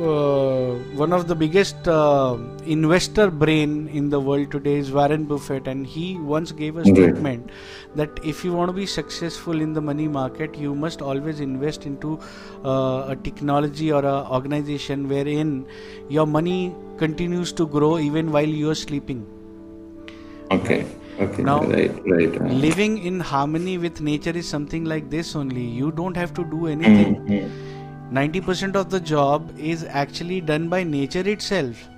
Uh, one of the biggest uh, investor brain in the world today is Warren Buffett, and he once gave a Right. statement that if you want to be successful in the money market, you must always invest into uh, a technology or a organization wherein your money continues to grow even while you are sleeping. Okay. Okay. Now, right. Right. uh, Living in harmony with nature is something like this only. You don't have to do anything. mm, 90% of the job is actually done by nature itself.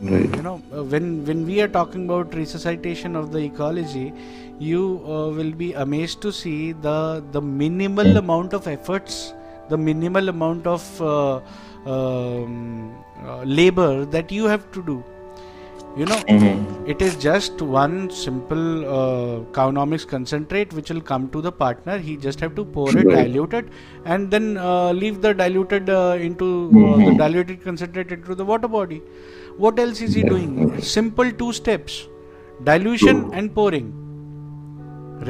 Right. you know uh, when when we are talking about resuscitation of the ecology you uh, will be amazed to see the the minimal amount of efforts the minimal amount of uh, um, uh, labor that you have to do you know Mhm. it is just one simple uh, cownomics concentrate which will come to the partner. He just have to pour it Right. dilute it and then uh, leave the diluted uh, into uh, the Mhm. diluted concentrate into the water body. What else is he Yeah, doing? Simple two steps dilution True. and pouring.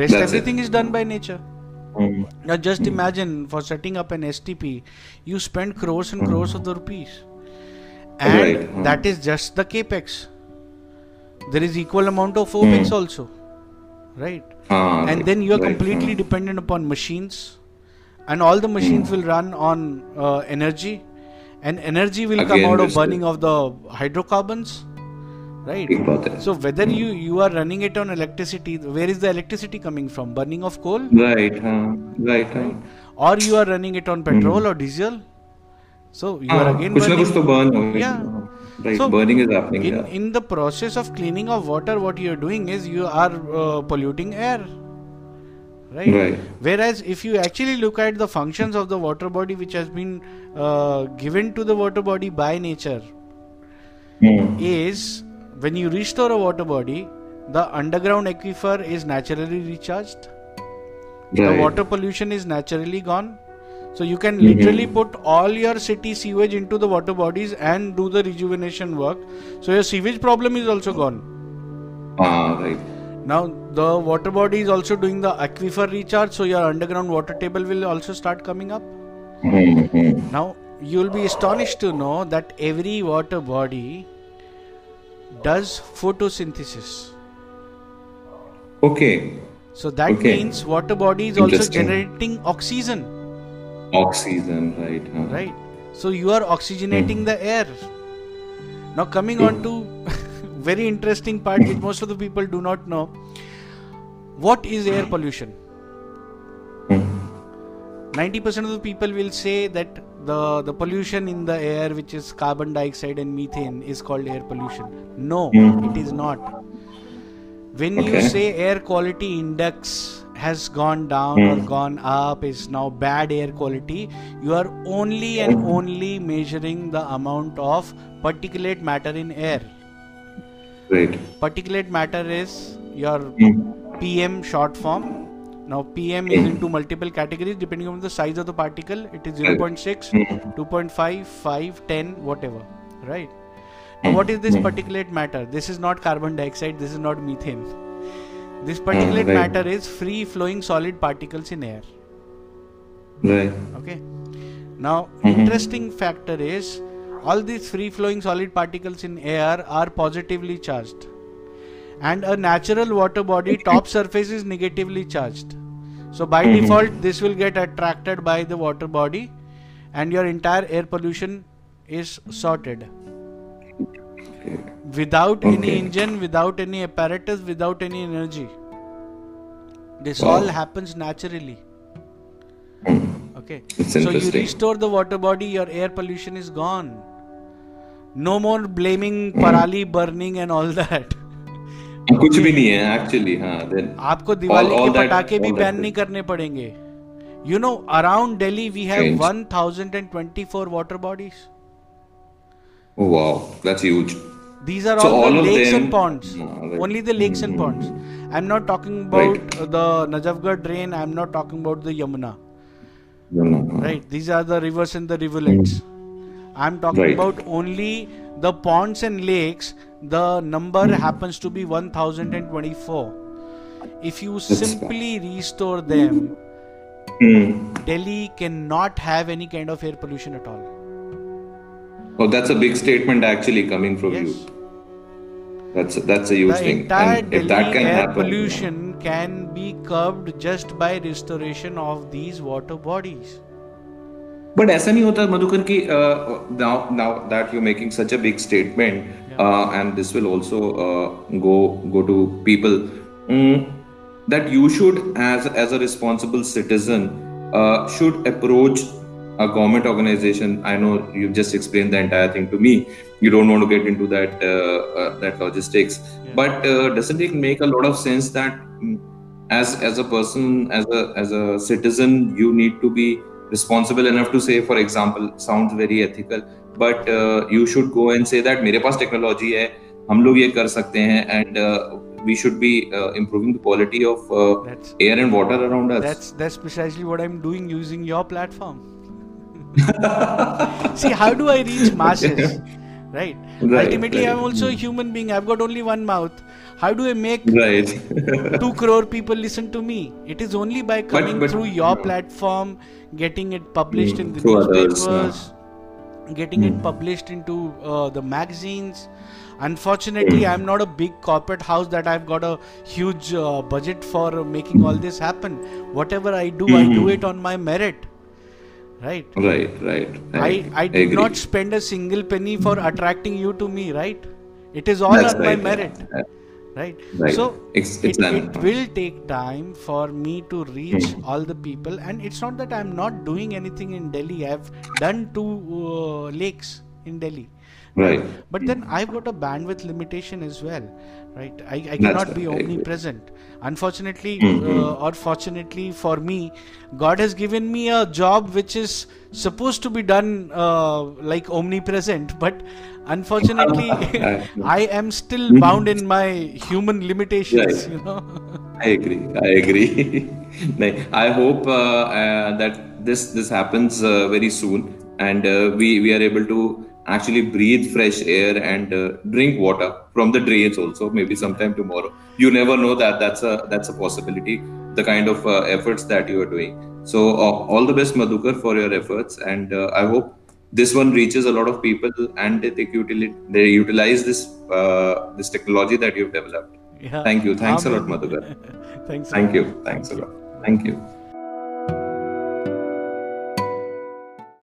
Rest That's everything is done by nature. Mm, now just imagine for setting up an stp you spend crores and crores of the rupees. And Right, hmm. that is just the capex there is equal amount of opex Hmm. also right ah, and then you are right, completely ah. dependent upon machines and all the machines Hmm. will run on uh, energy and energy will come Again, out of wasted. burning of the hydrocarbons right ठीक बात है. so whether you you are running it on electricity where is the electricity coming from burning of coal Right. हाँ. Right. हाँ. or you are running it on petrol or diesel so you are हाँ, again कुछ ना burning कुछ तो burn होगा ही. yeah हाँ. right. So, Burning is happening. in, yeah. in the process of cleaning of water what you're doing is you are uh, polluting air right? Right. whereas if you actually look at the functions of the water body which has been uh, given to the water body by nature Hmm. is when you restore a water body the underground aquifer is naturally recharged the water pollution is naturally gone so you can Mhm. literally put all your city sewage into the water bodies and do the rejuvenation work so your sewage problem is also gone Ah, right. now the water body is also doing the aquifer recharge so your underground water table will also start coming up Hmm, hmm. now you will be astonished to know that every water body does photosynthesis Okay. so that Okay. means water body is also generating oxygen Oxygen, right. huh. right so you are oxygenating the air now coming on to very interesting part which most of the people do not know what is air pollution Hmm. 90% of the people will say that the the pollution in the air which is carbon dioxide and methane is called air pollution no Hmm. it is not when you say air quality index has gone down or Hmm. gone up is now bad air quality. You are only and only measuring the amount of particulate matter in air. Right. particulate matter is your Hmm. pm short form. Now pm is into multiple categories. Depending on the size of the particle it is 0.6 Hmm. 2.5 5 10 whatever. Right? Now what is this particulate matter? This is not carbon dioxide. This is not methane this particulate hmm, right. matter is free flowing solid particles in air. Right. okay. Now mm-hmm. interesting factor is all these free flowing solid particles in air are positively charged. And a natural water body top surface is negatively charged. So by mm-hmm. default this will get attracted by the water body and your entire air pollution is sorted Okay. any engine without any apparatus without any energy this Wow. all happens naturally okay so you restore the water body your air pollution is gone no more blaming parali burning and all that कुछ भी नहीं है actually हाँ आपको Diwali all all के पटाखे भी ban नहीं करने पड़ेंगे you know around Delhi we have 1024 water bodies oh wow that's huge These are So all, all the lakes them- and ponds. Right. Only the lakes and ponds. I'm not talking about uh, the Najafgarh drain. I'm not talking about the Yamuna. no. Right. These are the rivers and the rivulets. I'm talking Right. about only the ponds and lakes. The number happens to be 1024. If you That's simply restore them, Hmm. Delhi cannot have any kind of air pollution at all. oh that's a big statement actually coming from Yes. you that's that's a huge the thing entire and Delhi if that can air happen pollution can be curbed just by restoration of these water bodies. But ऐसा नहीं होता मधुकर कि uh, now now that you're making such a big statement uh, and this will also uh, go go to people mm, that you should as as a responsible citizen uh, should approach a government organization i know you've just explained the entire thing to me you don't want to get into that uh, uh, that logistics but uh, doesn't it make a lot of sense that mm, as as a person as a as a citizen you need to be responsible enough to say for example sounds very ethical but uh, you should go and say that मेरे पास technology है हम लोग ये कर सकते हैं and uh, we should be uh, improving the quality of uh, That's air and water around us that's that's precisely what I'm doing using your platform. See, how do I reach masses? Right. Right, Ultimately, right. I'm also a human being. I've got only one mouth. How do I make right two crore people listen to me? It is only by coming but- through your no. platform, getting it published Mm, in the through others, newspapers, getting it published into uh, the magazines. Unfortunately, I'm not a big corporate house that I've got a huge uh, budget for making all this happen. Whatever I do, I do it on my merit. Right. right right I, right. I did agree. not spend a single penny for attracting you to me, right? It is all That's on right, my merit, yeah. right? Right. So It's- it, it's an- it will take time for me to reach all the people, and it's not that I'm not doing anything in Delhi. I've done two uh, lakes in Delhi. Right. But then I've got a bandwidth limitation as well, right? I, I cannot be omnipresent. Unfortunately, Mhm. uh, or fortunately for me, God has given me a job which is supposed to be done uh, like omnipresent, but unfortunately, I am still bound in my human limitations, Right. you know. I agree. I agree. I hope uh, uh, that this this happens uh, very soon, and uh, we we are able to actually breathe fresh air and uh, drink water from the drains also. Maybe sometime tomorrow. You never know that that's a that's a possibility. The kind of uh, efforts that you are doing. So uh, all the best, Madhukar, for your efforts, and uh, I hope this one reaches a lot of people and they take utili- they utilize this uh, this technology that you've developed. Yeah. Thank you. Thanks a lot. Madhukar. Thanks. Thank you. Thanks a lot. Thank you.